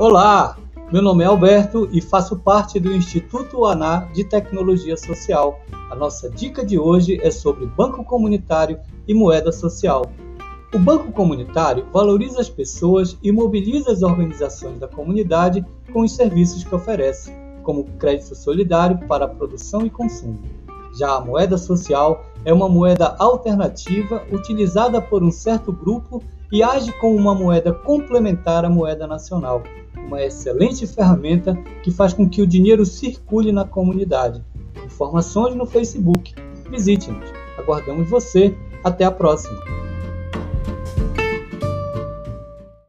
Olá, meu nome é Alberto e faço parte do Instituto ANA de Tecnologia Social. A nossa dica de hoje é sobre banco comunitário e moeda social. O banco comunitário valoriza as pessoas e mobiliza as organizações da comunidade com os serviços que oferece, como crédito solidário para produção e consumo. Já a moeda social é uma moeda alternativa utilizada por um certo grupo e age como uma moeda complementar à moeda nacional uma excelente ferramenta que faz com que o dinheiro circule na comunidade. Informações no Facebook. Visite-nos. Aguardamos você. Até a próxima!